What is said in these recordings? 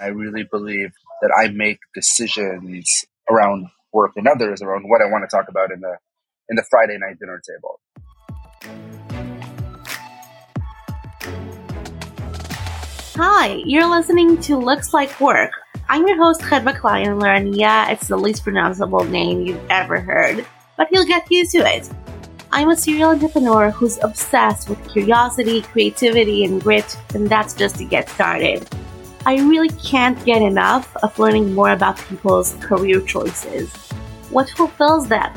I really believe that I make decisions around work and others around what I want to talk about in the in the Friday night dinner table. Hi, you're listening to Looks Like Work. I'm your host, Chedva Kleinler, and yeah, it's the least pronounceable name you've ever heard, but you'll get used to it. I'm a serial entrepreneur who's obsessed with curiosity, creativity, and grit, and that's just to get started. I really can't get enough of learning more about people's career choices. What fulfills them?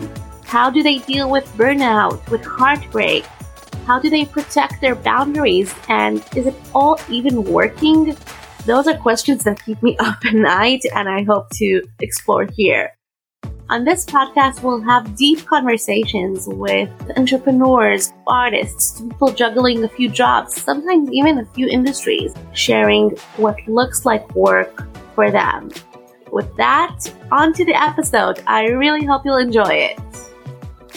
How do they deal with burnout, with heartbreak? How do they protect their boundaries? And is it all even working? Those are questions that keep me up at night, and I hope to explore here. On this podcast, we'll have deep conversations with entrepreneurs, artists, people juggling a few jobs, sometimes even a few industries, sharing what looks like work for them. With that, on to the episode. I really hope you'll enjoy it.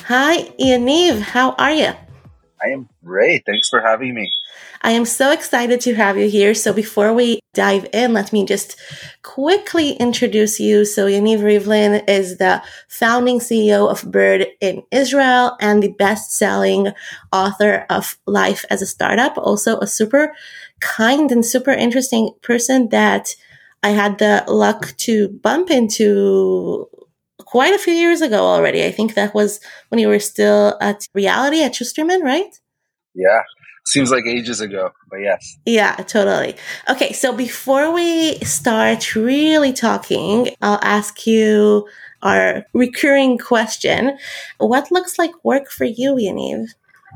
Hi, Yaniv. How are you? I am great. Thanks for having me. I am so excited to have you here. So before we dive in, let me just quickly introduce you. So Yaniv Rivlin is the founding CEO of Bird in Israel and the best-selling author of Life as a Startup. Also a super kind and super interesting person that I had the luck to bump into quite a few years ago already. I think that was when you were still at reality at Schusterman, right? Yeah, seems like ages ago, but yes. Yeah, totally. Okay, so before we start really talking, I'll ask you our recurring question. What looks like work for you, Yaniv?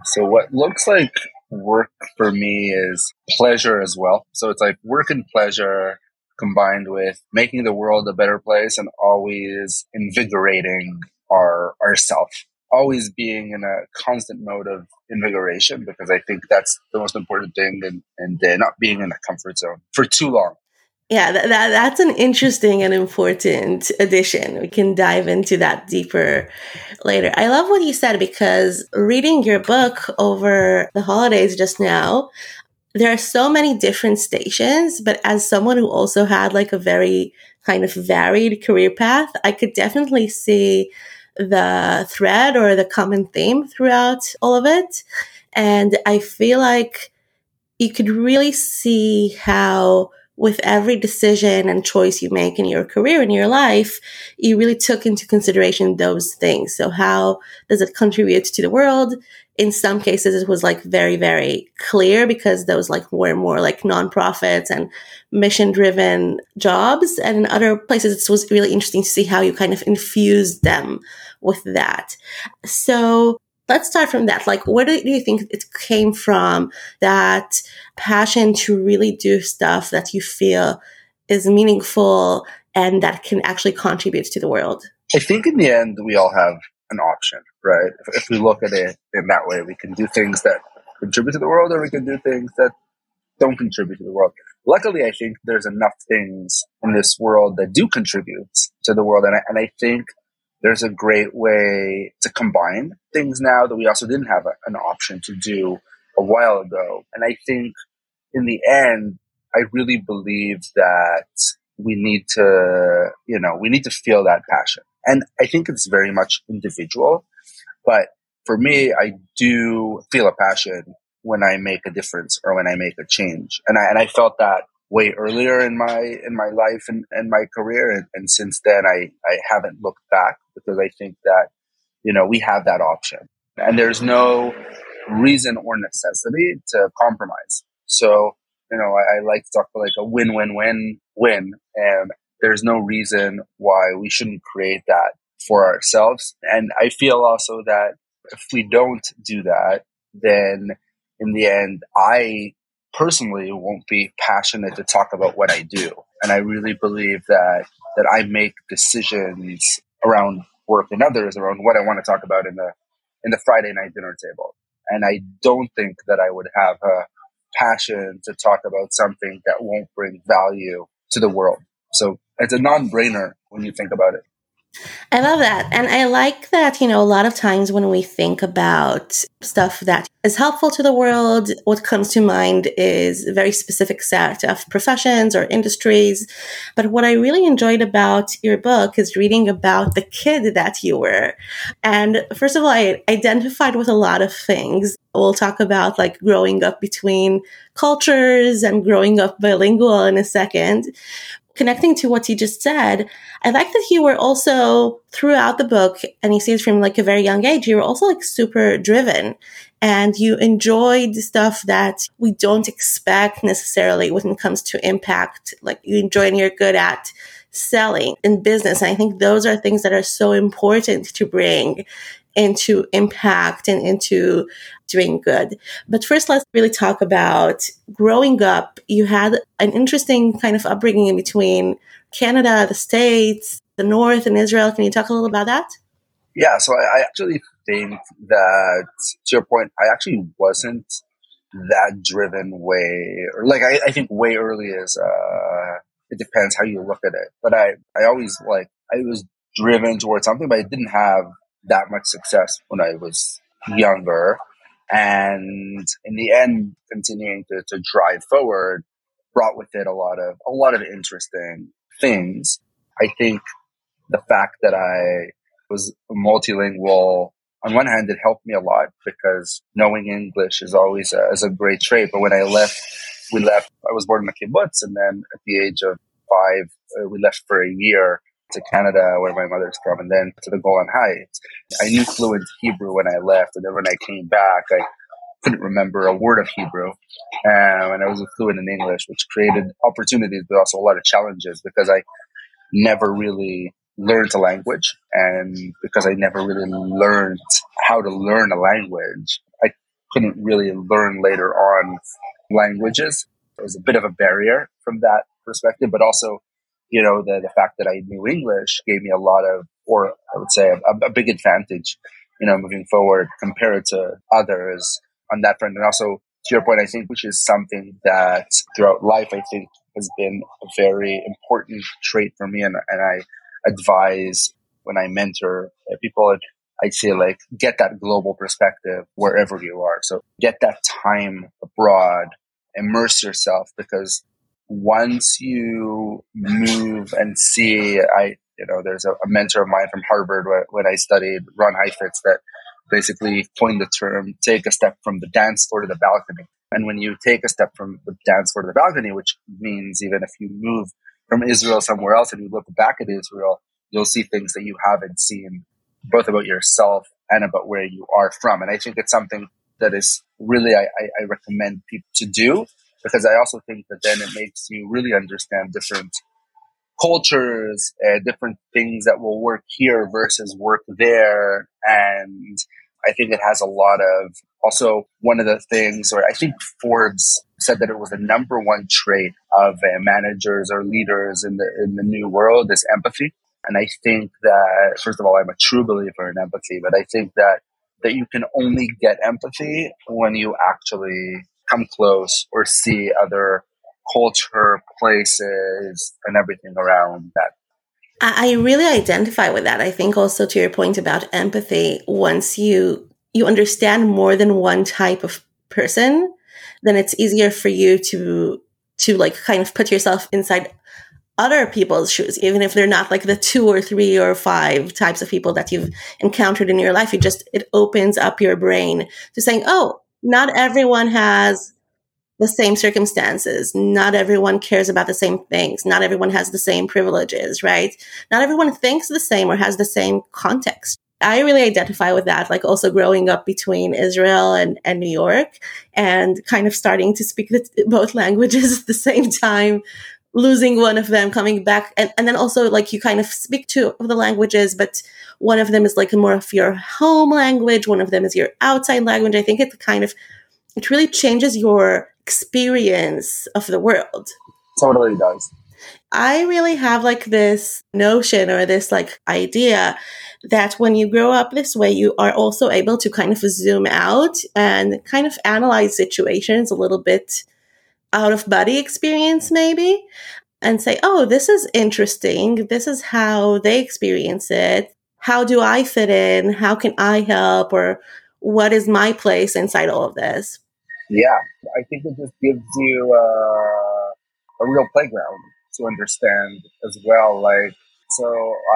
So, what looks like work for me is pleasure as well. So, it's like work and pleasure combined with making the world a better place and always invigorating our ourself always being in a constant mode of invigoration because I think that's the most important thing and, and not being in a comfort zone for too long. Yeah, that, that, that's an interesting and important addition. We can dive into that deeper later. I love what you said because reading your book over the holidays just now, there are so many different stations, but as someone who also had like a very kind of varied career path, I could definitely see the thread or the common theme throughout all of it. And I feel like you could really see how with every decision and choice you make in your career in your life, you really took into consideration those things. So how does it contribute to the world? In some cases, it was like very, very clear because those like were more like nonprofits and mission driven jobs. And in other places, it was really interesting to see how you kind of infused them with that. So let's start from that. Like, where do you think it came from that passion to really do stuff that you feel is meaningful and that can actually contribute to the world? I think in the end, we all have an option, right? If, if we look at it in that way, we can do things that contribute to the world or we can do things that don't contribute to the world. Luckily, I think there's enough things in this world that do contribute to the world. And I, and I think there's a great way to combine things now that we also didn't have a, an option to do a while ago. And I think in the end, I really believe that we need to, you know, we need to feel that passion. And I think it's very much individual. But for me, I do feel a passion when I make a difference or when I make a change. And I, and I felt that way earlier in my in my life and, and my career and, and since then I, I haven't looked back because I think that you know we have that option and there's no reason or necessity to compromise so you know I, I like to talk about like a win win win win and there's no reason why we shouldn't create that for ourselves and I feel also that if we don't do that then in the end I personally won't be passionate to talk about what I do. And I really believe that that I make decisions around work and others around what I want to talk about in the in the Friday night dinner table. And I don't think that I would have a passion to talk about something that won't bring value to the world. So it's a non-brainer when you think about it. I love that. And I like that, you know, a lot of times when we think about stuff that is helpful to the world, what comes to mind is a very specific set of professions or industries. But what I really enjoyed about your book is reading about the kid that you were. And first of all, I identified with a lot of things. We'll talk about like growing up between cultures and growing up bilingual in a second connecting to what you just said, I like that you were also throughout the book, and you see it from like a very young age, you were also like super driven and you enjoyed stuff that we don't expect necessarily when it comes to impact. Like you enjoy and you're good at selling in business. And I think those are things that are so important to bring into impact and into doing good. But first, let's really talk about growing up. You had an interesting kind of upbringing in between Canada, the States, the North, and Israel. Can you talk a little about that? Yeah, so I, I actually think that, to your point, I actually wasn't that driven way, or like I, I think way early is, uh, it depends how you look at it. But I, I always like, I was driven towards something, but I didn't have that much success when I was younger. And in the end, continuing to, to drive forward brought with it a lot of, a lot of interesting things. I think the fact that I was multilingual, on one hand, it helped me a lot because knowing English is always a, is a great trait. But when I left, we left, I was born in the kibbutz. And then at the age of five, uh, we left for a year to Canada, where my mother's from, and then to the Golan Heights. I knew fluent Hebrew when I left, and then when I came back, I couldn't remember a word of Hebrew, um, and I was fluent in English, which created opportunities, but also a lot of challenges because I never really learned a language, and because I never really learned how to learn a language, I couldn't really learn later on languages. There was a bit of a barrier from that perspective, but also you know, the, the fact that I knew English gave me a lot of, or I would say a, a big advantage, you know, moving forward compared to others on that front. And also to your point, I think, which is something that throughout life, I think has been a very important trait for me. And, and I advise when I mentor people, I say like, get that global perspective wherever you are. So get that time abroad, immerse yourself because once you move and see, I, you know, there's a, a mentor of mine from Harvard when, when I studied, Ron Heifetz, that basically coined the term take a step from the dance floor to the balcony. And when you take a step from the dance floor to the balcony, which means even if you move from Israel somewhere else and you look back at Israel, you'll see things that you haven't seen, both about yourself and about where you are from. And I think it's something that is really I, I recommend people to do because I also think that then it makes you really understand different cultures, uh, different things that will work here versus work there. And I think it has a lot of also one of the things, or I think Forbes said that it was the number one trait of uh, managers or leaders in the in the new world is empathy. And I think that first of all, I'm a true believer in empathy, but I think that that you can only get empathy when you actually come close or see other culture, places, and everything around that. I really identify with that. I think also to your point about empathy, once you you understand more than one type of person, then it's easier for you to to like kind of put yourself inside other people's shoes, even if they're not like the two or three or five types of people that you've encountered in your life. It just it opens up your brain to saying, "Oh, not everyone has the same circumstances. Not everyone cares about the same things. Not everyone has the same privileges, right? Not everyone thinks the same or has the same context. I really identify with that, like also growing up between Israel and, and New York and kind of starting to speak both languages at the same time, losing one of them, coming back. And, and then also like you kind of speak two of the languages, but one of them is like more of your home language. One of them is your outside language. I think it kind of, it really changes your experience of the world. Totally does. I really have like this notion or this like idea that when you grow up this way, you are also able to kind of zoom out and kind of analyze situations a little bit out of body experience, maybe. and say, oh, this is interesting. This is how they experience it. How do I fit in? How can I help? Or what is my place inside all of this? Yeah, I think it just gives you uh, a real playground to understand as well. Like, so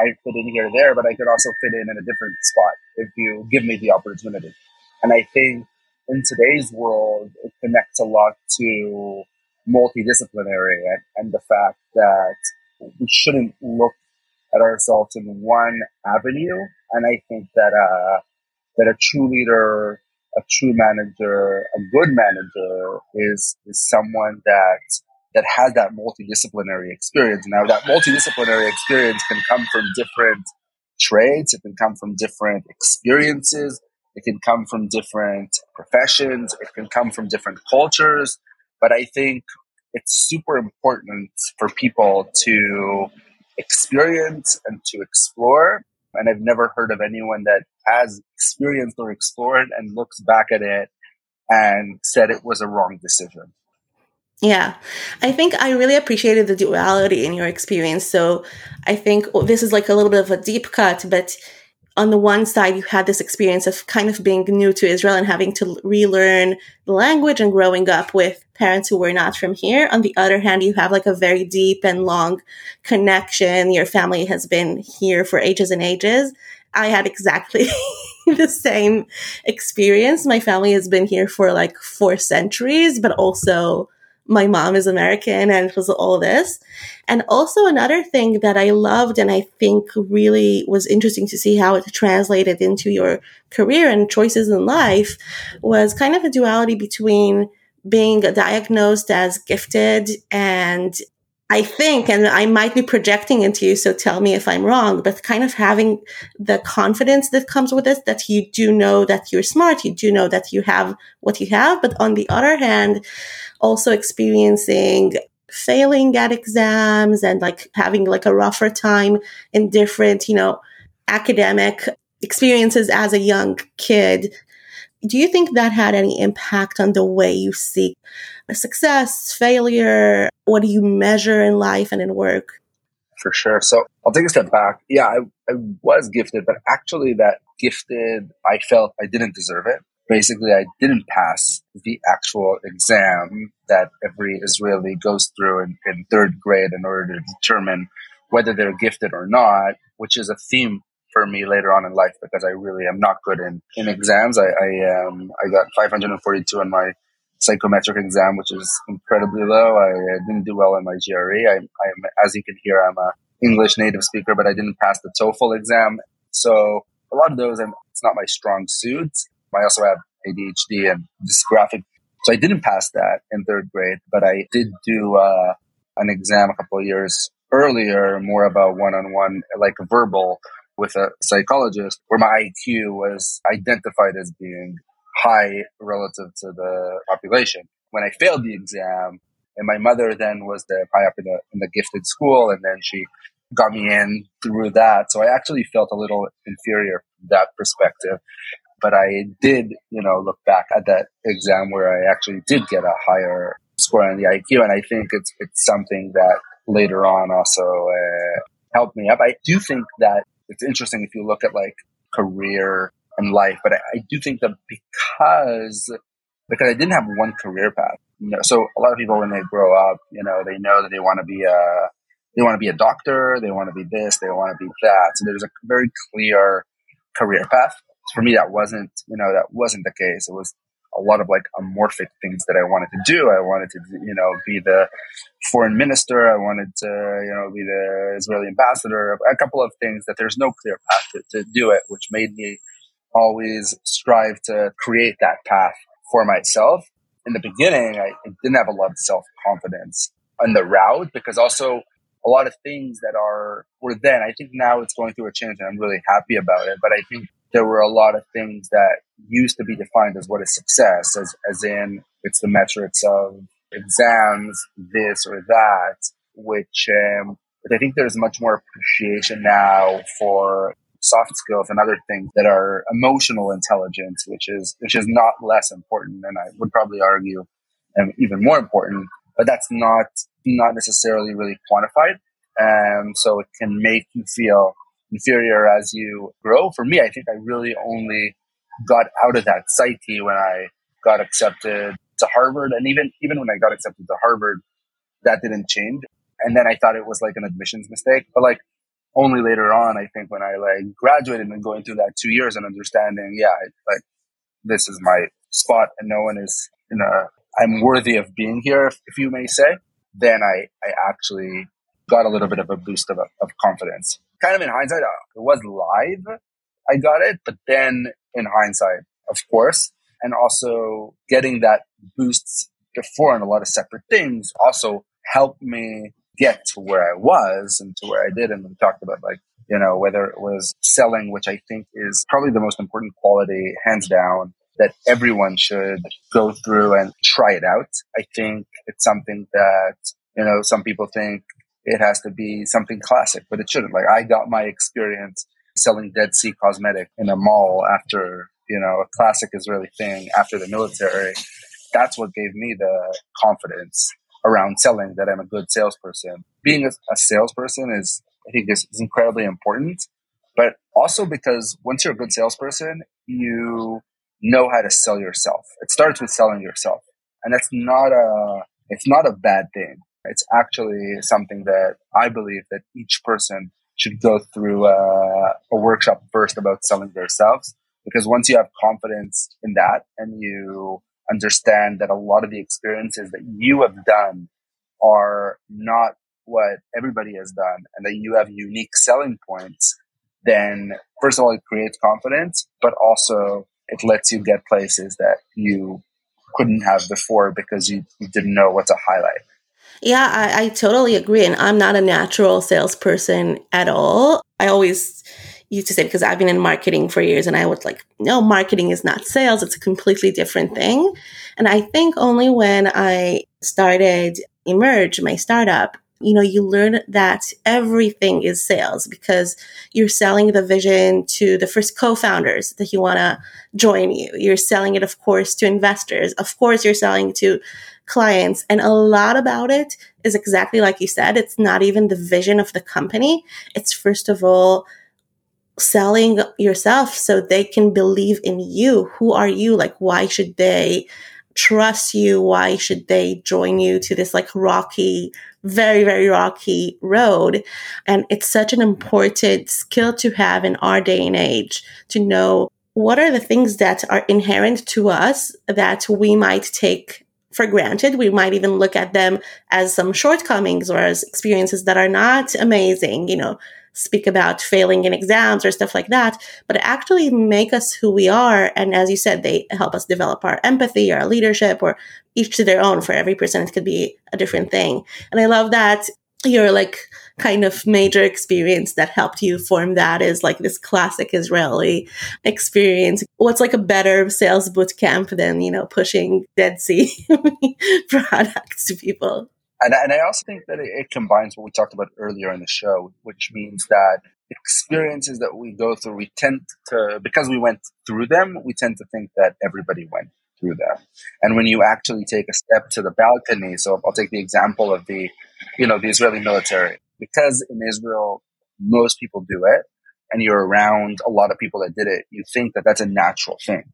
I fit in here there, but I could also fit in in a different spot if you give me the opportunity. And I think in today's world, it connects a lot to multidisciplinary and, and the fact that we shouldn't look at ourselves in one avenue. And I think that uh, that a true leader, a true manager, a good manager is is someone that that has that multidisciplinary experience. Now, that multidisciplinary experience can come from different trades. It can come from different experiences. It can come from different professions. It can come from different cultures. But I think it's super important for people to experience and to explore. And I've never heard of anyone that has experienced or explored and looks back at it and said it was a wrong decision. Yeah, I think I really appreciated the duality in your experience. So I think this is like a little bit of a deep cut, but on the one side, you had this experience of kind of being new to Israel and having to relearn the language and growing up with parents who were not from here. On the other hand, you have like a very deep and long connection. Your family has been here for ages and ages. I had exactly the same experience. My family has been here for like four centuries, but also my mom is American and it was all this. And also another thing that I loved and I think really was interesting to see how it translated into your career and choices in life was kind of a duality between being diagnosed as gifted and I think, and I might be projecting into you, so tell me if I'm wrong, but kind of having the confidence that comes with it that you do know that you're smart, you do know that you have what you have. But on the other hand, also experiencing failing at exams and like having like a rougher time in different, you know, academic experiences as a young kid. Do you think that had any impact on the way you see success, failure? What do you measure in life and in work? For sure. So I'll take a step back. Yeah, I, I was gifted, but actually, that gifted, I felt I didn't deserve it basically I didn't pass the actual exam that every Israeli goes through in, in third grade in order to determine whether they're gifted or not, which is a theme for me later on in life because I really am not good in, in exams. I, I, um, I got 542 on my psychometric exam, which is incredibly low. I, I didn't do well in my GRE. I'm, as you can hear, I'm a English native speaker, but I didn't pass the TOEFL exam. So a lot of those, I'm, it's not my strong suit. I also have ADHD and dysgraphic. So I didn't pass that in third grade, but I did do uh, an exam a couple of years earlier, more about one-on-one, like verbal with a psychologist, where my IQ was identified as being high relative to the population. When I failed the exam, and my mother then was the high up in the in the gifted school, and then she got me in through that. So I actually felt a little inferior from that perspective. But I did, you know, look back at that exam where I actually did get a higher score on the IQ, and I think it's it's something that later on also uh, helped me up. I do think that it's interesting if you look at like career and life, but I, I do think that because because I didn't have one career path, you know, so a lot of people when they grow up, you know, they know that they want to be a they want to be a doctor, they want to be this, they want to be that. So there's a very clear career path for me, that wasn't, you know, that wasn't the case. It was a lot of like amorphic things that I wanted to do. I wanted to, you know, be the foreign minister. I wanted to, you know, be the Israeli ambassador. A couple of things that there's no clear path to, to do it, which made me always strive to create that path for myself. In the beginning, I didn't have a lot of self confidence on the route because also a lot of things that are were then. I think now it's going through a change and I'm really happy about it. But I think there were a lot of things that used to be defined as what is success, as, as in it's the metrics of exams, this or that, which, um, I think there's much more appreciation now for soft skills and other things that are emotional intelligence, which is, which is not less important. And I would probably argue um, even more important, but that's not not necessarily really quantified. And so it can make you feel inferior as you grow. For me, I think I really only got out of that psyche when I got accepted to Harvard. And even, even when I got accepted to Harvard, that didn't change. And then I thought it was like an admissions mistake. But like only later on, I think when I like graduated and going through that two years and understanding, yeah, like this is my spot and no one is, you know, I'm worthy of being here, if, if you may say, then I, I actually got a little bit of a boost of, of confidence. Kind of in hindsight, uh, it was live. I got it, but then in hindsight, of course, and also getting that boost before and a lot of separate things also helped me get to where I was and to where I did. And we talked about like, you know, whether it was selling, which I think is probably the most important quality, hands down, that everyone should go through and try it out. I think it's something that, you know, some people think it has to be something classic, but it shouldn't. Like I got my experience selling Dead Sea cosmetic in a mall after, you know, a classic Israeli thing after the military. That's what gave me the confidence around selling that I'm a good salesperson. Being a, a salesperson is, I think, is, is incredibly important, but also because once you're a good salesperson, you know how to sell yourself. It starts with selling yourself. And that's not a, it's not a bad thing. It's actually something that I believe that each person should go through a, a workshop first about selling themselves. Because once you have confidence in that and you understand that a lot of the experiences that you have done are not what everybody has done and that you have unique selling points, then first of all, it creates confidence, but also it lets you get places that you couldn't have before because you, you didn't know what to highlight. Yeah, I, I totally agree. And I'm not a natural salesperson at all. I always used to say because I've been in marketing for years and I would like, no, marketing is not sales. It's a completely different thing. And I think only when I started Emerge, my startup, you know, you learn that everything is sales because you're selling the vision to the first co-founders that you want to join you. You're selling it, of course, to investors. Of course, you're selling to clients. And a lot about it is exactly like you said. It's not even the vision of the company. It's first of all, selling yourself so they can believe in you. Who are you? Like, why should they trust you? Why should they join you to this like rocky, very, very rocky road? And it's such an important skill to have in our day and age to know what are the things that are inherent to us that we might take for granted. We might even look at them as some shortcomings or as experiences that are not amazing, you know, speak about failing in exams or stuff like that, but actually make us who we are. And as you said, they help us develop our empathy, our leadership, or each to their own. For every person, it could be a different thing. And I love that you're like kind of major experience that helped you form that is like this classic Israeli experience. What's like a better sales boot camp than, you know, pushing Dead Sea products to people? And, and I also think that it, it combines what we talked about earlier in the show, which means that experiences that we go through, we tend to, because we went through them, we tend to think that everybody went through them. And when you actually take a step to the balcony, so I'll take the example of the, you know, the Israeli military, because in Israel, most people do it and you're around a lot of people that did it, you think that that's a natural thing.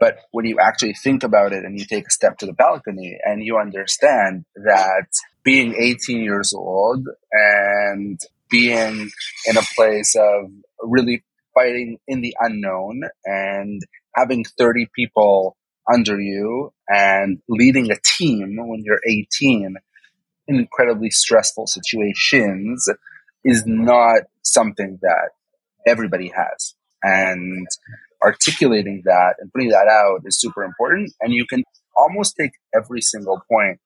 But when you actually think about it and you take a step to the balcony and you understand that being 18 years old and being in a place of really fighting in the unknown and having 30 people under you and leading a team when you're 18 in incredibly stressful situations is not something that everybody has. And articulating that and putting that out is super important. And you can almost take every single point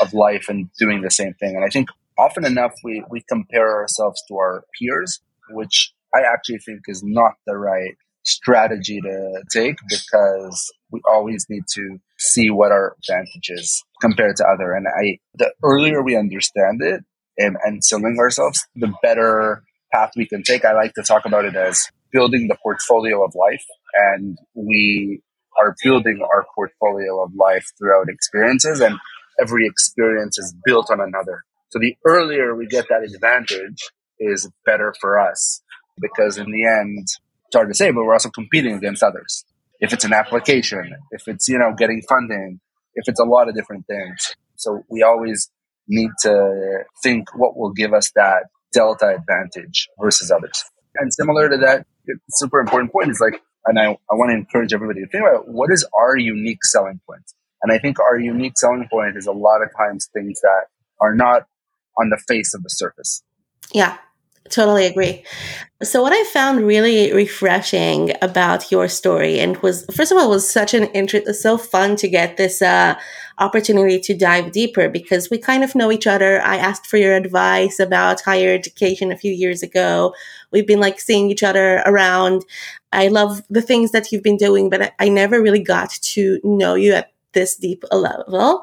of life and doing the same thing. And I think often enough we, we compare ourselves to our peers, which I actually think is not the right strategy to take because we always need to see what our advantages compared to other. And I, the earlier we understand it and, and selling ourselves, the better path we can take. I like to talk about it as building the portfolio of life and we are building our portfolio of life throughout experiences and every experience is built on another So the earlier we get that advantage is better for us because in the end, it's hard to say, but we're also competing against others. If it's an application, if it's, you know, getting funding, if it's a lot of different things. So we always need to think what will give us that delta advantage versus others. And similar to that, super important point is like, and I, I want to encourage everybody to think about what is our unique selling point. And I think our unique selling point is a lot of times things that are not on the face of the surface. Yeah, totally agree. So what I found really refreshing about your story and was first of all was such an interest so fun to get this uh, opportunity to dive deeper because we kind of know each other. I asked for your advice about higher education a few years ago. We've been like seeing each other around. I love the things that you've been doing, but I, I never really got to know you at this deep a level.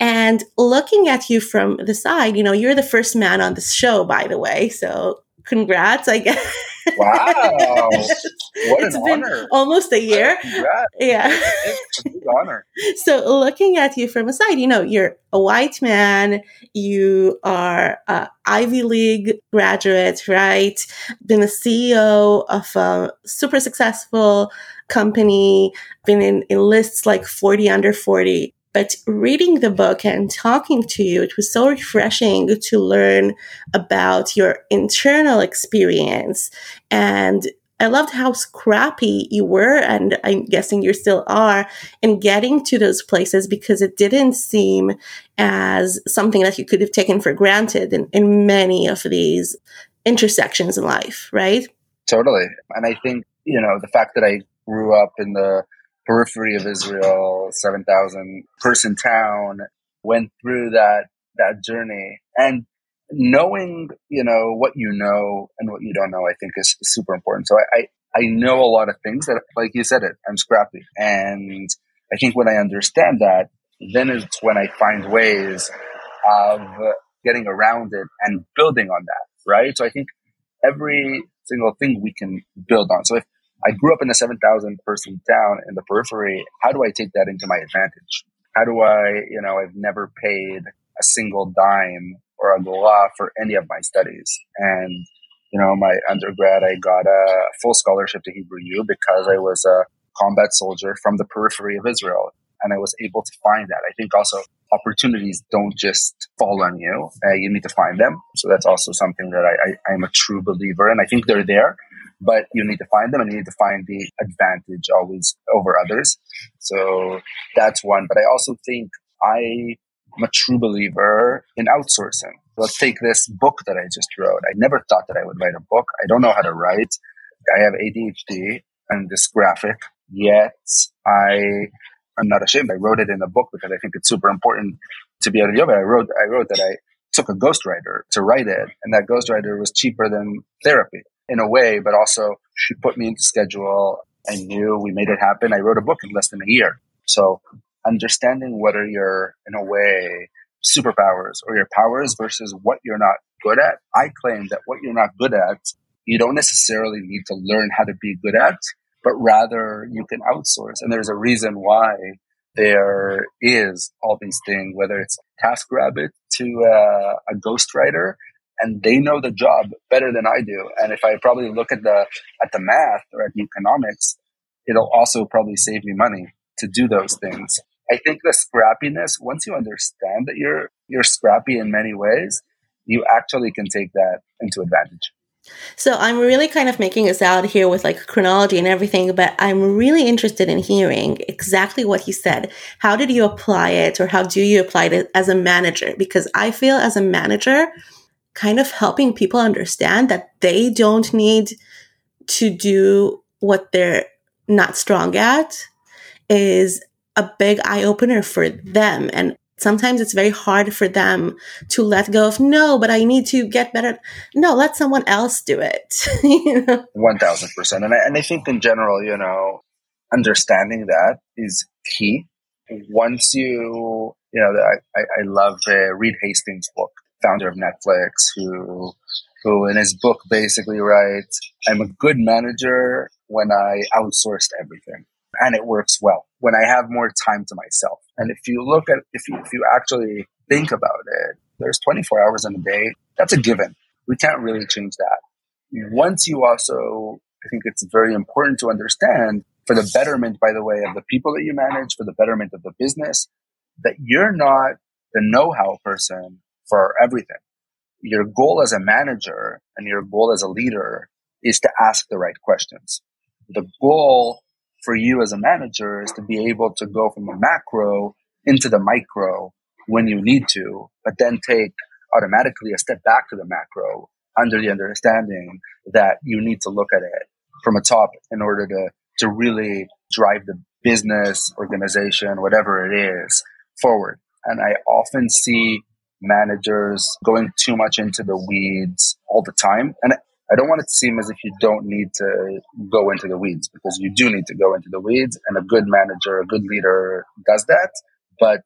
And looking at you from the side, you know, you're the first man on this show, by the way. So congrats, I guess. Wow. What it's an been honor. Almost a year. Congrats. Yeah. It's a big honor. So looking at you from a side, you know, you're a white man, you are a Ivy League graduate, right? Been a CEO of a super successful company, been in, in lists like 40 under 40. But reading the book and talking to you, it was so refreshing to learn about your internal experience. And I loved how scrappy you were, and I'm guessing you still are, in getting to those places because it didn't seem as something that you could have taken for granted in, in many of these intersections in life, right? Totally. And I think, you know, the fact that I grew up in the periphery of Israel, 7,000 person town, went through that, that journey. And knowing, you know, what you know and what you don't know, I think is, super important. So I, I, I know a lot of things that, like you said it, I'm scrappy. And I think when I understand that, then it's when I find ways of getting around it and building on that, right? So I think every single thing we can build on. So if I grew up in a 7,000 person town in the periphery. How do I take that into my advantage? How do I, you know, I've never paid a single dime or a law for any of my studies. And, you know, my undergrad, I got a full scholarship to Hebrew U because I was a combat soldier from the periphery of Israel. And I was able to find that. I think also opportunities don't just fall on you. Uh, you need to find them. So that's also something that I, I, I'm a true believer in. I think they're there but you need to find them and you need to find the advantage always over others. So that's one. But I also think I am a true believer in outsourcing. Let's take this book that I just wrote. I never thought that I would write a book. I don't know how to write. I have ADHD and dysgraphic, yet I I'm not ashamed. I wrote it in a book because I think it's super important to be able to it. I wrote I wrote that I took a ghostwriter to write it, and that ghostwriter was cheaper than therapy in a way, but also she put me into schedule. I knew we made it happen. I wrote a book in less than a year. So understanding whether you're in a way superpowers or your powers versus what you're not good at. I claim that what you're not good at, you don't necessarily need to learn how to be good at, but rather you can outsource. And there's a reason why there is all these things, whether it's TaskRabbit to uh, a ghostwriter and they know the job better than I do. And if I probably look at the at the math or at the economics, it'll also probably save me money to do those things. I think the scrappiness, once you understand that you're you're scrappy in many ways, you actually can take that into advantage. So I'm really kind of making us out here with like chronology and everything, but I'm really interested in hearing exactly what he said. How did you apply it or how do you apply it as a manager? Because I feel as a manager, kind of helping people understand that they don't need to do what they're not strong at is a big eye opener for them. And sometimes it's very hard for them to let go of, no, but I need to get better. No, let someone else do it. you know? 1000%. And I, and I think in general, you know, understanding that is key. Once you, you know, I, I love uh, Reed Hastings' book founder of Netflix, who who in his book basically writes, "I'm a good manager when I outsourced everything." And it works well when I have more time to myself. And if you look at, if you, if you actually think about it, there's 24 hours in a day. That's a given. We can't really change that. Once you also, I think it's very important to understand for the betterment, by the way, of the people that you manage, for the betterment of the business, that you're not the know-how person for everything. Your goal as a manager and your goal as a leader is to ask the right questions. The goal for you as a manager is to be able to go from the macro into the micro when you need to, but then take automatically a step back to the macro under the understanding that you need to look at it from a top in order to, to really drive the business, organization, whatever it is forward. And I often see managers going too much into the weeds all the time. And I don't want it to seem as if you don't need to go into the weeds because you do need to go into the weeds and a good manager, a good leader does that. But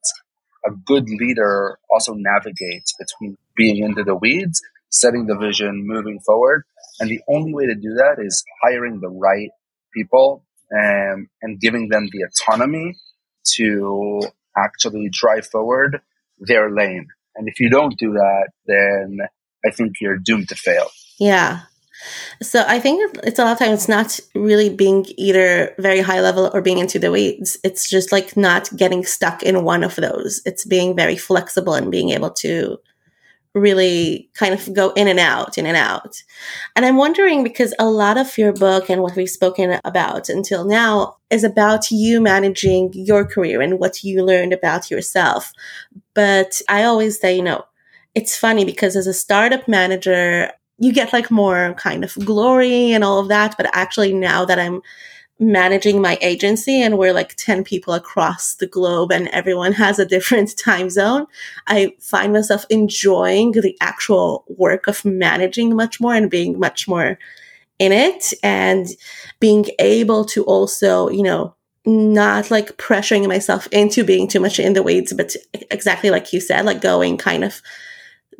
a good leader also navigates between being into the weeds, setting the vision, moving forward. And the only way to do that is hiring the right people and, and giving them the autonomy to actually drive forward their lane. And if you don't do that, then I think you're doomed to fail. Yeah. So I think it's a lot of times it's not really being either very high level or being into the weeds. It's just like not getting stuck in one of those. It's being very flexible and being able to really kind of go in and out, in and out. And I'm wondering because a lot of your book and what we've spoken about until now is about you managing your career and what you learned about yourself. But I always say, you know, it's funny because as a startup manager, you get like more kind of glory and all of that. But actually, now that I'm managing my agency and we're like 10 people across the globe and everyone has a different time zone, I find myself enjoying the actual work of managing much more and being much more in it and being able to also, you know, not like pressuring myself into being too much in the weeds, but exactly like you said, like going kind of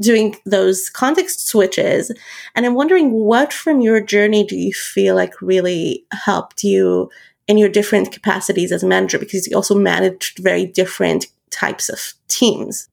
doing those context switches. And I'm wondering what from your journey do you feel like really helped you in your different capacities as a manager? Because you also managed very different types of teams.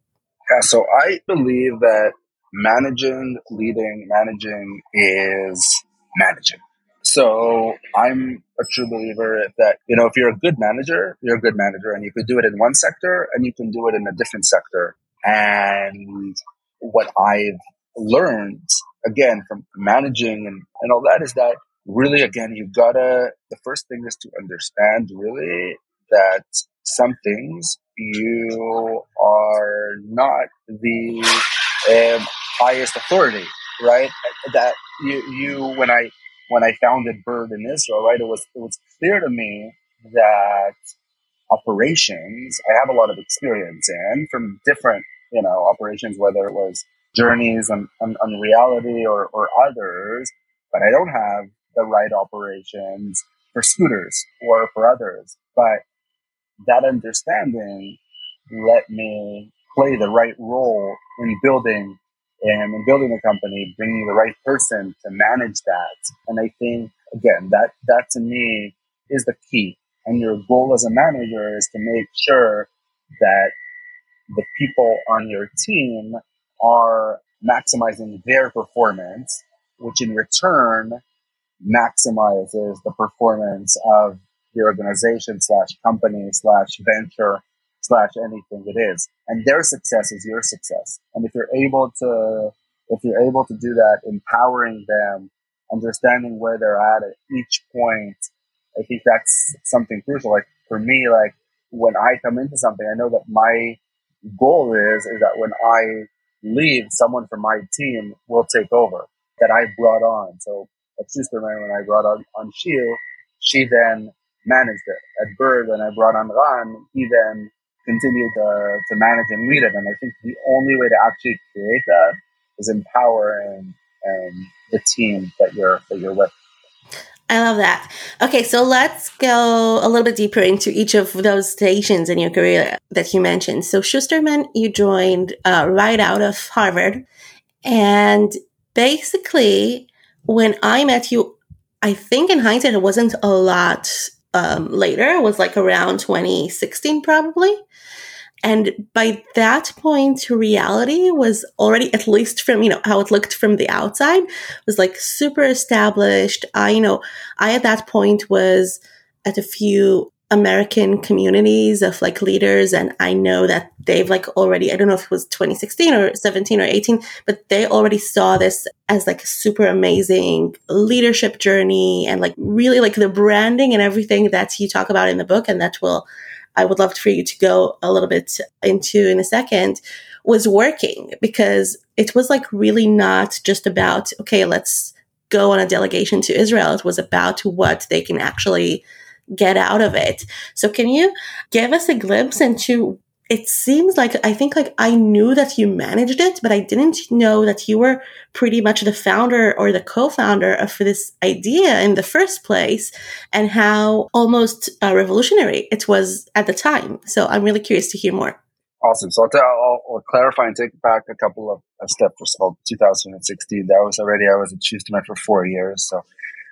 Yeah, so I believe that managing, leading, managing is managing. So I'm a true believer that, you know, if you're a good manager, you're a good manager and you could do it in one sector and you can do it in a different sector. And what I've learned again from managing and, and all that is that really again you gotta the first thing is to understand really that some things you are not the um, highest authority right? That you you when i when i founded bird in israel right it was it was clear to me that operations i have a lot of experience in from different you know, operations, whether it was journeys on, on reality or, or others, but I don't have the right operations for scooters or for others. But that understanding let me play the right role in building and in building a company, bringing the right person to manage that. And I think again, that that to me is the key. And your goal as a manager is to make sure that the people on your team are maximizing their performance, which in return maximizes the performance of the organization slash company slash venture slash anything it is. And their success is your success. And if you're able to, if you're able to do that, empowering them, understanding where they're at at each point, I think that's something crucial. Like for me, like when I come into something, I know that my goal is is that when I leave, someone from my team will take over that I brought on. So at Schusterman, when I brought on, on Shil, she then managed it. At Bird, when I brought on Ran, he then continued to, to manage and lead it. And I think the only way to actually create that is empowering um, the team that you're that you're with. I love that. Okay, so let's go a little bit deeper into each of those stations in your career that you mentioned. So, Schusterman, you joined uh, right out of Harvard. And basically, when I met you, I think in hindsight, it wasn't a lot um, later. It was like around 2016, probably. And by that point, reality was already, at least from, you know, how it looked from the outside, was like super established. I, you know, I at that point was at a few American communities of like leaders. And I know that they've like already, I don't know if it was 2016 or 17 or 18, but they already saw this as like a super amazing leadership journey and like really like the branding and everything that you talk about in the book. And that will, I would love for you to go a little bit into in a second was working because it was like really not just about, okay, let's go on a delegation to Israel. It was about what they can actually get out of it. So can you give us a glimpse into it seems like I think like I knew that you managed it, but I didn't know that you were pretty much the founder or the co-founder of this idea in the first place and how almost uh, revolutionary it was at the time. So I'm really curious to hear more. Awesome. So I'll, tell, I'll, I'll clarify and take back a couple of, steps. First of all, 2016, that was already, I was a at Schusterman for four years. So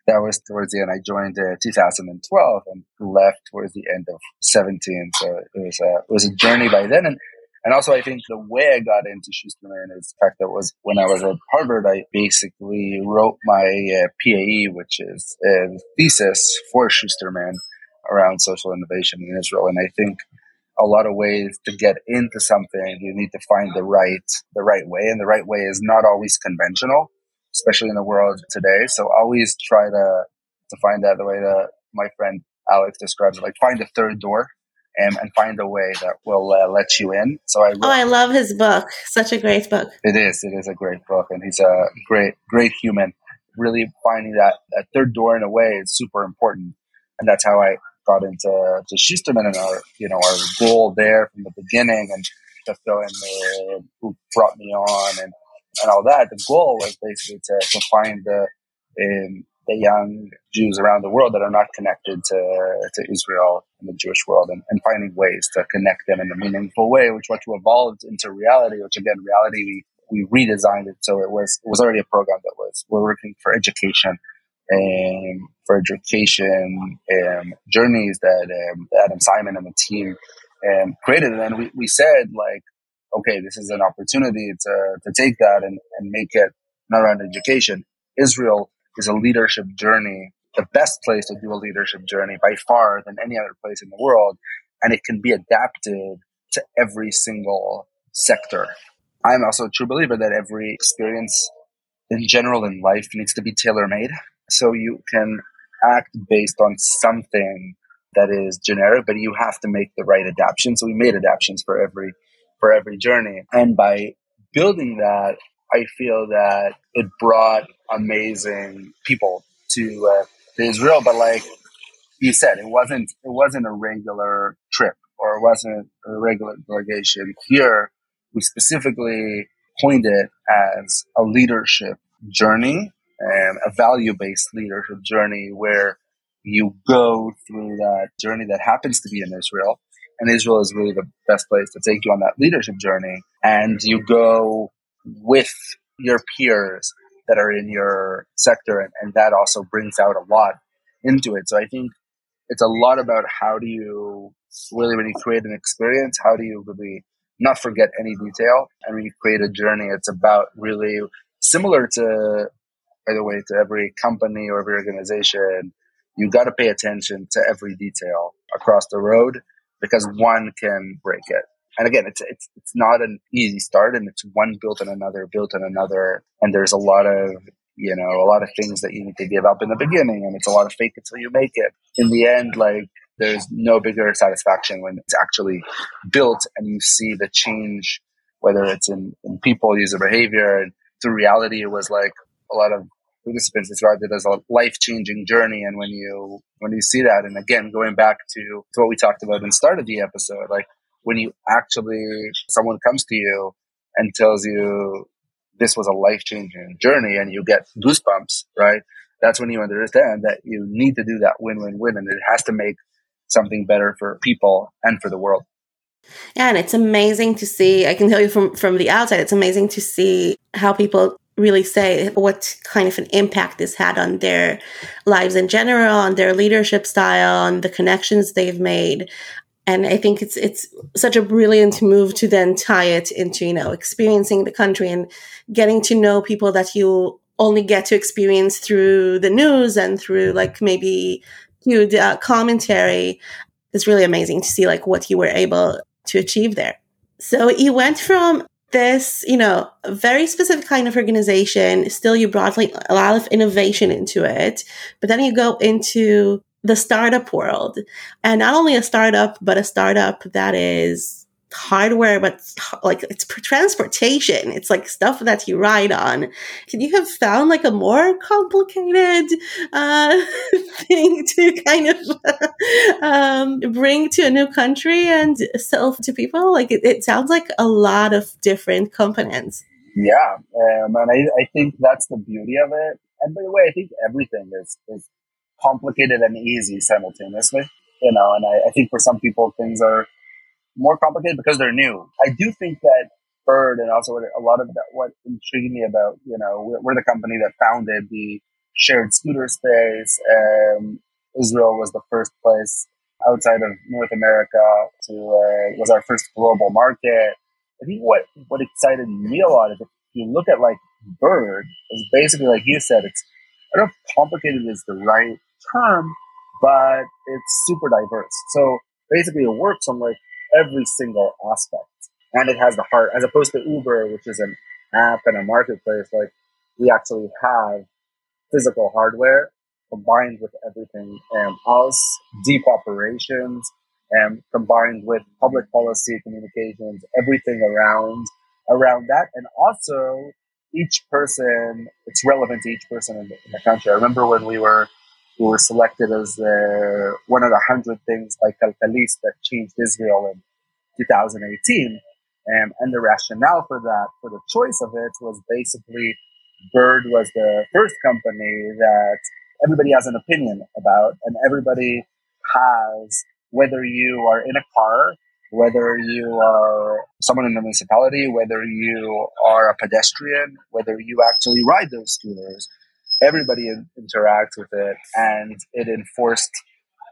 that was towards the end. I joined uh, 2012 and left towards the end of 17. So it was a, it was a journey by then. And, and also I think the way I got into Schusterman is the fact that was when I was at Harvard, I basically wrote my uh, PAE, which is a thesis for Schusterman around social innovation in Israel. And I think a lot of ways to get into something, you need to find the right, the right way. And the right way is not always conventional especially in the world today. So always try to to find that the way that my friend Alex describes it, like find the third door and, and find a way that will uh, let you in. So I wrote, oh, I love his book. Such a great book. It is. It is a great book, and he's a great great human. Really finding that that third door in a way is super important, and that's how I got into to Schusterman and our you know our goal there from the beginning and just going uh, who brought me on and and all that, the goal was basically to, to find the um, the young Jews around the world that are not connected to, to Israel and the Jewish world and, and finding ways to connect them in a meaningful way, which what evolved into reality, which again, reality, we, we redesigned it. So it was, it was already a program that was, we're working for education and um, for education um, journeys that um, Adam Simon and the team um, created. And we, we said like, okay, this is an opportunity to, to take that and, and make it not around education. Israel is a leadership journey, the best place to do a leadership journey by far than any other place in the world. And it can be adapted to every single sector. I'm also a true believer that every experience in general in life needs to be tailor made. So you can act based on something that is generic, but you have to make the right adaptations. So we made adaptations for every for every journey. And by building that, I feel that it brought amazing people to, uh, to Israel. But like you said, it wasn't it wasn't a regular trip or it wasn't a regular delegation. Here, we specifically coined it as a leadership journey, and a value based leadership journey where you go through that journey that happens to be in Israel and Israel is really the best place to take you on that leadership journey. And you go with your peers that are in your sector, and, and that also brings out a lot into it. So I think it's a lot about how do you really, really create an experience, how do you really not forget any detail? And when you create a journey, it's about really similar to, by the way, to every company or every organization. You got to pay attention to every detail across the road because one can break it. And again, it's, it's, it's not an easy start and it's one built on another, built on another. And there's a lot of, you know, a lot of things that you need to give up in the beginning and it's a lot of fake until you make it. In the end, like there's no bigger satisfaction when it's actually built and you see the change, whether it's in, in people, user behavior and through reality, it was like a lot of participants described it as a life changing journey. And when you when you see that, and again going back to, to what we talked about in the start of the episode, like when you actually someone comes to you and tells you this was a life changing journey, and you get goosebumps, right? That's when you understand that you need to do that win win win, and it has to make something better for people and for the world. Yeah, and it's amazing to see. I can tell you from from the outside, it's amazing to see how people really say what kind of an impact this had on their lives in general, on their leadership style, on the connections they've made. And I think it's it's such a brilliant move to then tie it into, you know, experiencing the country and getting to know people that you only get to experience through the news and through like maybe through the uh, commentary. It's really amazing to see like what you were able to achieve there. So you went from this, you know, very specific kind of organization. Still, you brought a lot of innovation into it, but then you go into the startup world and not only a startup, but a startup that is hardware, but like it's transportation. It's like stuff that you ride on. Can you have found like a more complicated uh, thing to kind of um, bring to a new country and sell to people? Like it, it, sounds like a lot of different components. Yeah, um, and I, I think that's the beauty of it. And by the way, I think everything is, is complicated and easy simultaneously. You know, and I, I think for some people things are more complicated because they're new. I do think that Bird and also a lot of that, what intrigued me about, you know, we're, we're the company that founded the shared scooter space. Um, Israel was the first place outside of North America to, uh, was our first global market. I think what, what excited me a lot is if you look at like Bird, is basically like you said, it's, I don't know if complicated is the right term, but it's super diverse. So basically it works on like every single aspect. And it has the heart, as opposed to Uber, which is an app and a marketplace, like we actually have physical hardware combined with everything um, else, deep operations, and um, combined with public policy communications, everything around around that, and also each person. It's relevant to each person in the, in the country. I remember when we were we were selected as uh, one of the hundred things by Calcalist that changed Israel in 2018. Um, and the rationale for that, for the choice of it, was basically Bird was the first company that everybody has an opinion about, and everybody has, whether you are in a car, whether you are someone in the municipality, whether you are a pedestrian, whether you actually ride those scooters, everybody in, interacts with it, and it enforced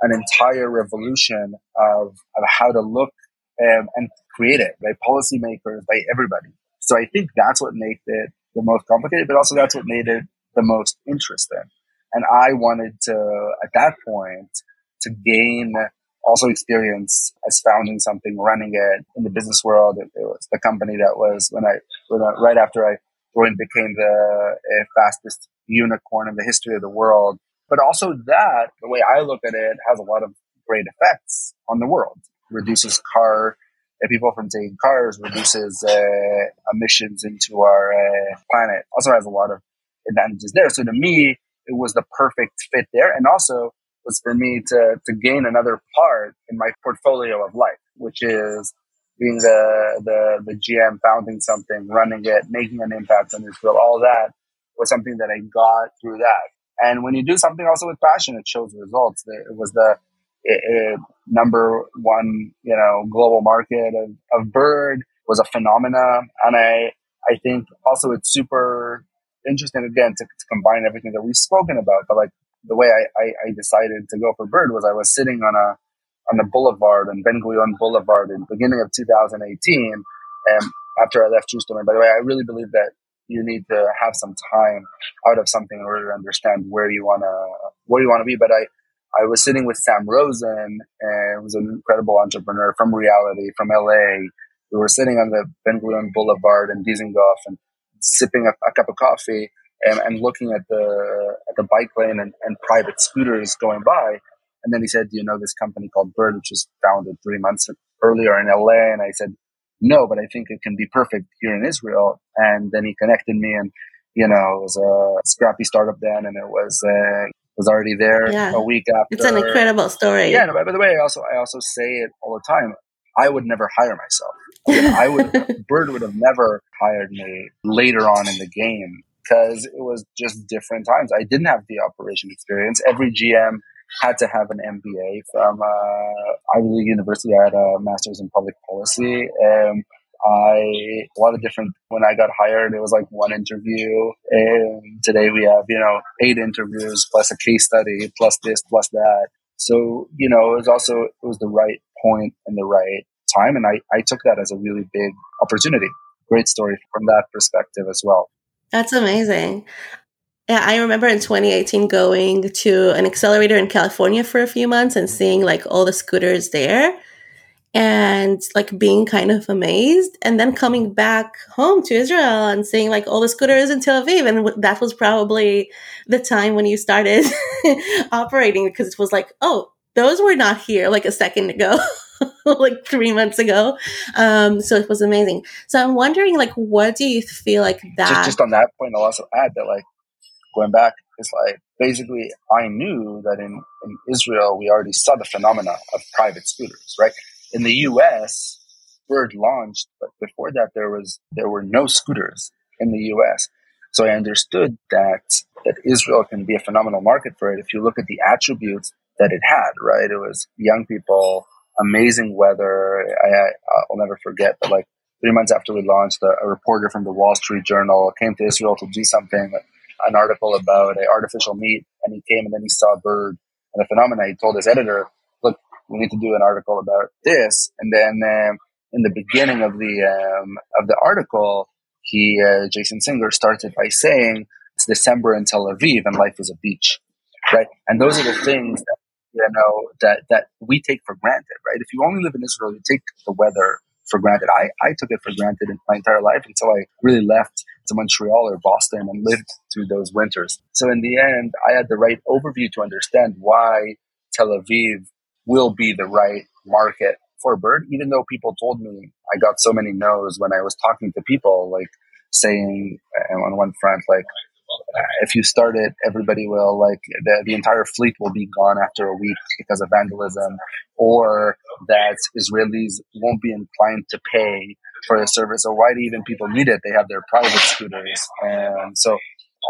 an entire revolution of, of how to look um, and create it by policymakers, by everybody. So I think that's what made it the most complicated, but also that's what made it the most interesting. And I wanted to, at that point, to gain also experience as founding something, running it in the business world. It, it was the company that was when I, when I, right after I joined, became the uh, fastest unicorn in the history of the world. But also that, the way I look at it, has a lot of great effects on the world. Reduces car uh, people from taking cars, reduces uh, emissions into our uh, planet. Also has a lot of advantages there. So to me, it was the perfect fit there, and also was for me to to gain another part in my portfolio of life, which is being the the the GM, founding something, running it, making an impact on Israel. All that was something that I got through that. And when you do something also with passion, it shows results. It was the it, it, number one, you know, global market of, of bird was a phenomena. And I, I think also it's super interesting again to, to combine everything that we've spoken about. But like the way I, I, I, decided to go for bird was I was sitting on a, on the boulevard on Ben Gurion Boulevard in the beginning of 2018. And after I left Houston, and by the way, I really believe that you need to have some time out of something in order to understand where you want to, where you want to be. But I, I was sitting with Sam Rosen, and was an incredible entrepreneur from reality, from LA. We were sitting on the Ben Gurion Boulevard in Dizengoff and sipping a, a cup of coffee and, and, looking at the at the bike lane and, and, private scooters going by. And then he said, "Do you know this company called Bird, which was founded three months earlier in LA?" And I said, "No, but I think it can be perfect here in Israel." And then he connected me, and you know, it was a scrappy startup then, and it was uh, was already there yeah. a week after. It's an incredible story. Yeah. No, by the way, I also I also say it all the time. I would never hire myself. I would Bird would have never hired me later on in the game because it was just different times. I didn't have the operation experience. Every GM had to have an MBA from uh, Ivy League University. I had a master's in public policy. And I a lot of different. When I got hired, it was like one interview, and today we have you know eight interviews plus a case study plus this plus that. So you know it was also it was the right and the right time. And I, I took that as a really big opportunity. Great story from that perspective as well. That's amazing. Yeah, I remember in 2018 going to an accelerator in California for a few months and seeing like all the scooters there and like being kind of amazed and then coming back home to Israel and seeing like all the scooters in Tel Aviv and that was probably the time when you started operating because it was like oh those were not here like a second ago like three months ago. Um so it was amazing. So I'm wondering like what do you feel like that just, just on that point I'll also add that like going back is like basically I knew that in, in Israel we already saw the phenomena of private scooters, right? In the US, Bird launched, but before that there was there were no scooters in the US. So I understood that that Israel can be a phenomenal market for it if you look at the attributes that it had, right? It was young people, amazing weather. I, will never forget, like three months after we launched, a, a reporter from the Wall Street Journal came to Israel to do something an article about artificial meat, and he came and then he saw a bird and a phenomena. He told his editor, "Look, we need to do an article about this." And then um, in the beginning of the um, of the article, he uh, Jason Singer started by saying, "It's December in Tel Aviv, and life is a beach." Right, and those are the things that you know that that we take for granted. Right, if you only live in Israel, you take the weather for granted. I, I took it for granted in my entire life until I really left to Montreal or Boston and lived through those winters. So in the end, I had the right overview to understand why Tel Aviv will be the right market for bird, even though people told me I got so many no's when I was talking to people, like saying uh, on one front, like, if you start it, everybody will like the, the entire fleet will be gone after a week because of vandalism, or that Israelis won't be inclined to pay for the service. Or why do even people need it? They have their private scooters, and so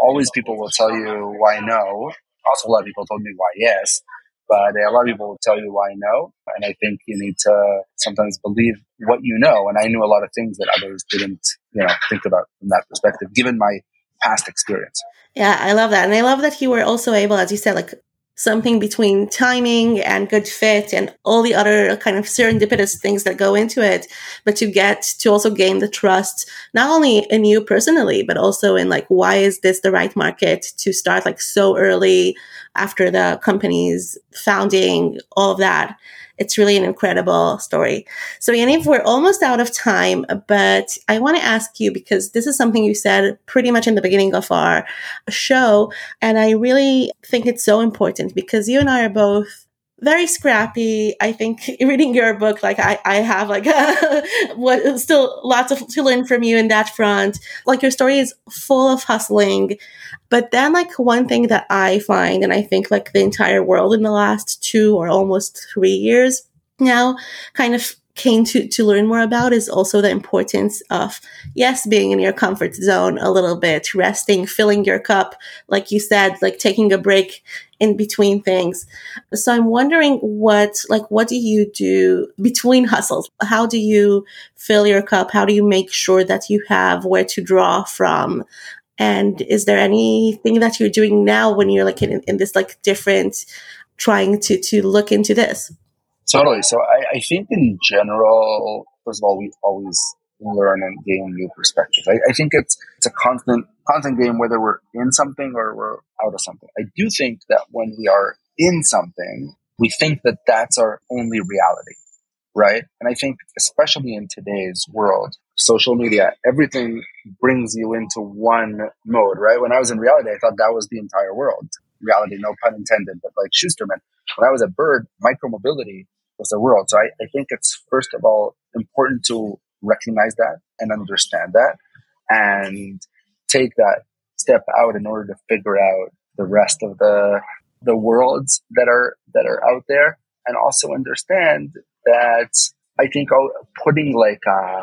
always people will tell you why no. Also, a lot of people told me why yes, but a lot of people will tell you why no. And I think you need to sometimes believe what you know. And I knew a lot of things that others didn't, you know, think about from that perspective, given my past experience. Yeah, I love that. And I love that you were also able, as you said, like something between timing and good fit and all the other kind of serendipitous things that go into it, but to get to also gain the trust, not only in you personally, but also in like, why is this the right market to start like so early after the company's founding, all of that it's really an incredible story. So, Yaniv, we're almost out of time, but I want to ask you because this is something you said pretty much in the beginning of our show. And I really think it's so important because you and I are both very scrappy. I think reading your book, like I, I have like what still lots of to learn from you in that front. Like your story is full of hustling. But then like one thing that I find, and I think like the entire world in the last two or almost three years now kind of came to, to learn more about is also the importance of, yes, being in your comfort zone a little bit, resting, filling your cup, like you said, like taking a break in between things. So I'm wondering what, like, what do you do between hustles? How do you fill your cup? How do you make sure that you have where to draw from? And is there anything that you're doing now when you're like in, in this like different trying to, to look into this? Totally. So I, I think in general, first of all, we always learn and gain new perspectives. I, I, think it's it's a constant constant game whether we're in something or we're out of something. I do think that when we are in something, we think that that's our only reality, right? And I think especially in today's world, social media, everything brings you into one mode, right? When I was in reality, I thought that was the entire world. Reality, no pun intended, but like Schusterman. When I was a Bird, micromobility was the world. So I, I think it's first of all important to recognize that and understand that and take that step out in order to figure out the rest of the the worlds that are that are out there and also understand that I think putting like a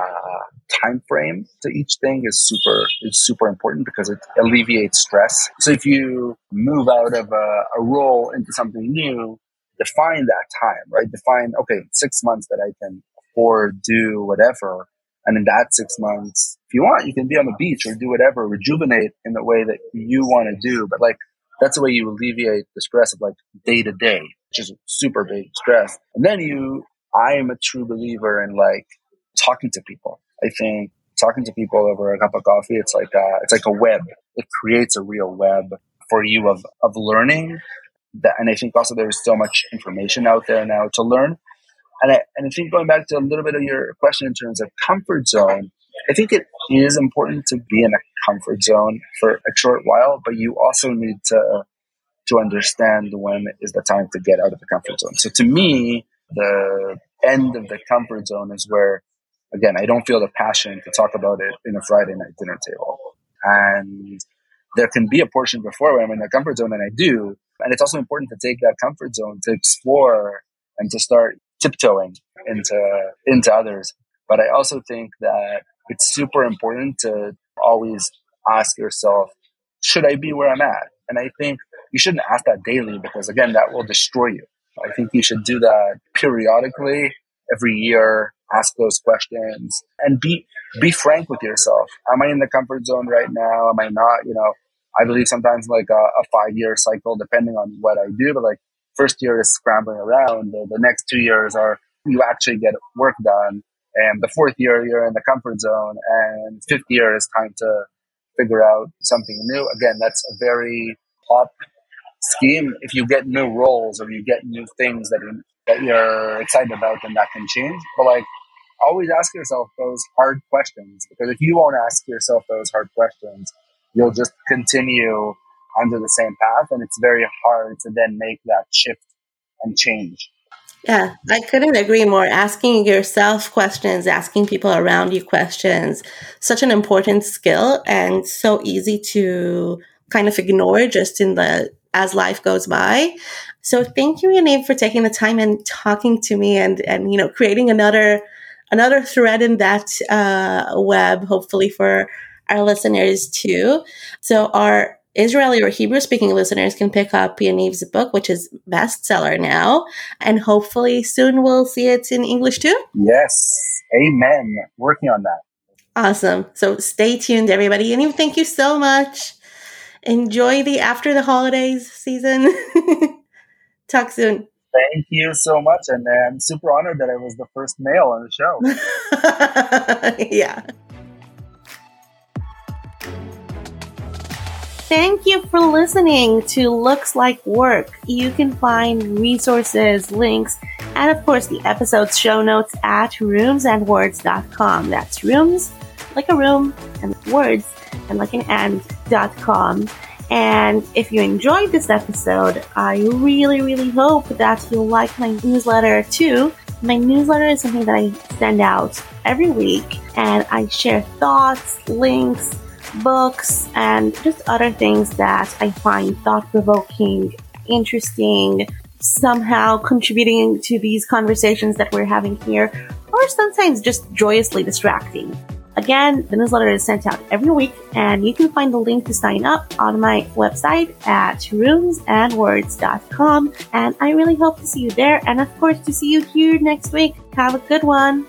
time frame to each thing is super is super important because it alleviates stress. So if you move out of a, a role into something new, define that time, right? Define, okay, six months that I can afford, do whatever. And in that six months, if you want, you can be on the beach or do whatever, rejuvenate in the way that you want to do. But like, that's the way you alleviate the stress of like day to day, which is super big stress. And then you I am a true believer in like talking to people. I think talking to people over a cup of coffee, it's like a, it's like a web. It creates a real web for you of, of learning. That, and I think also there's so much information out there now to learn. And I, and I think going back to a little bit of your question in terms of comfort zone, I think it is important to be in a comfort zone for a short while, but you also need to to understand when is the time to get out of the comfort zone. So to me, the end of the comfort zone is where again, I don't feel the passion to talk about it in a Friday night dinner table. And there can be a portion before where I'm in the comfort zone and I do. And it's also important to take that comfort zone to explore and to start tiptoeing into, into others. But I also think that it's super important to always ask yourself, should I be where I'm at? And I think you shouldn't ask that daily because again, that will destroy you. I think you should do that periodically every year ask those questions and be be frank with yourself. Am I in the comfort zone right now? Am I not? You know, I believe sometimes like a, a five year cycle, depending on what I do. But like first year is scrambling around. The, the next two years are you actually get work done. And the fourth year, you're in the comfort zone. And fifth year is time to figure out something new. Again, that's a very pop scheme. If you get new roles or you get new things that, you, that you're excited about, then that can change. But like always ask yourself those hard questions because if you won't ask yourself those hard questions, you'll just continue under the same path and it's very hard to then make that shift and change. Yeah, I couldn't agree more. Asking yourself questions, asking people around you questions, such an important skill and so easy to kind of ignore just in the as life goes by. So thank you, Yaniv, for taking the time and talking to me and and you know creating another another thread in that uh, web, hopefully for our listeners too. So our Israeli or Hebrew speaking listeners can pick up Yaniv's book, which is bestseller now, and hopefully soon we'll see it in English too. Yes, amen. Working on that. Awesome. So stay tuned, everybody. Yaniv, thank you so much. Enjoy the after the holidays season. Talk soon. Thank you so much. And I'm super honored that I was the first male on the show. yeah. Thank you for listening to Looks Like Work. You can find resources, links, and of course the episode's show notes at roomsandwords.com. That's rooms like a room and words and like an and.com. And if you enjoyed this episode, I really, really hope that you'll like my newsletter too. My newsletter is something that I send out every week and I share thoughts, links, books, and just other things that I find thought provoking, interesting, somehow contributing to these conversations that we're having here, or sometimes just joyously distracting. Again, the newsletter is sent out every week, and you can find the link to sign up on my website at roomsandwords.com. And I really hope to see you there, and of course, to see you here next week. Have a good one.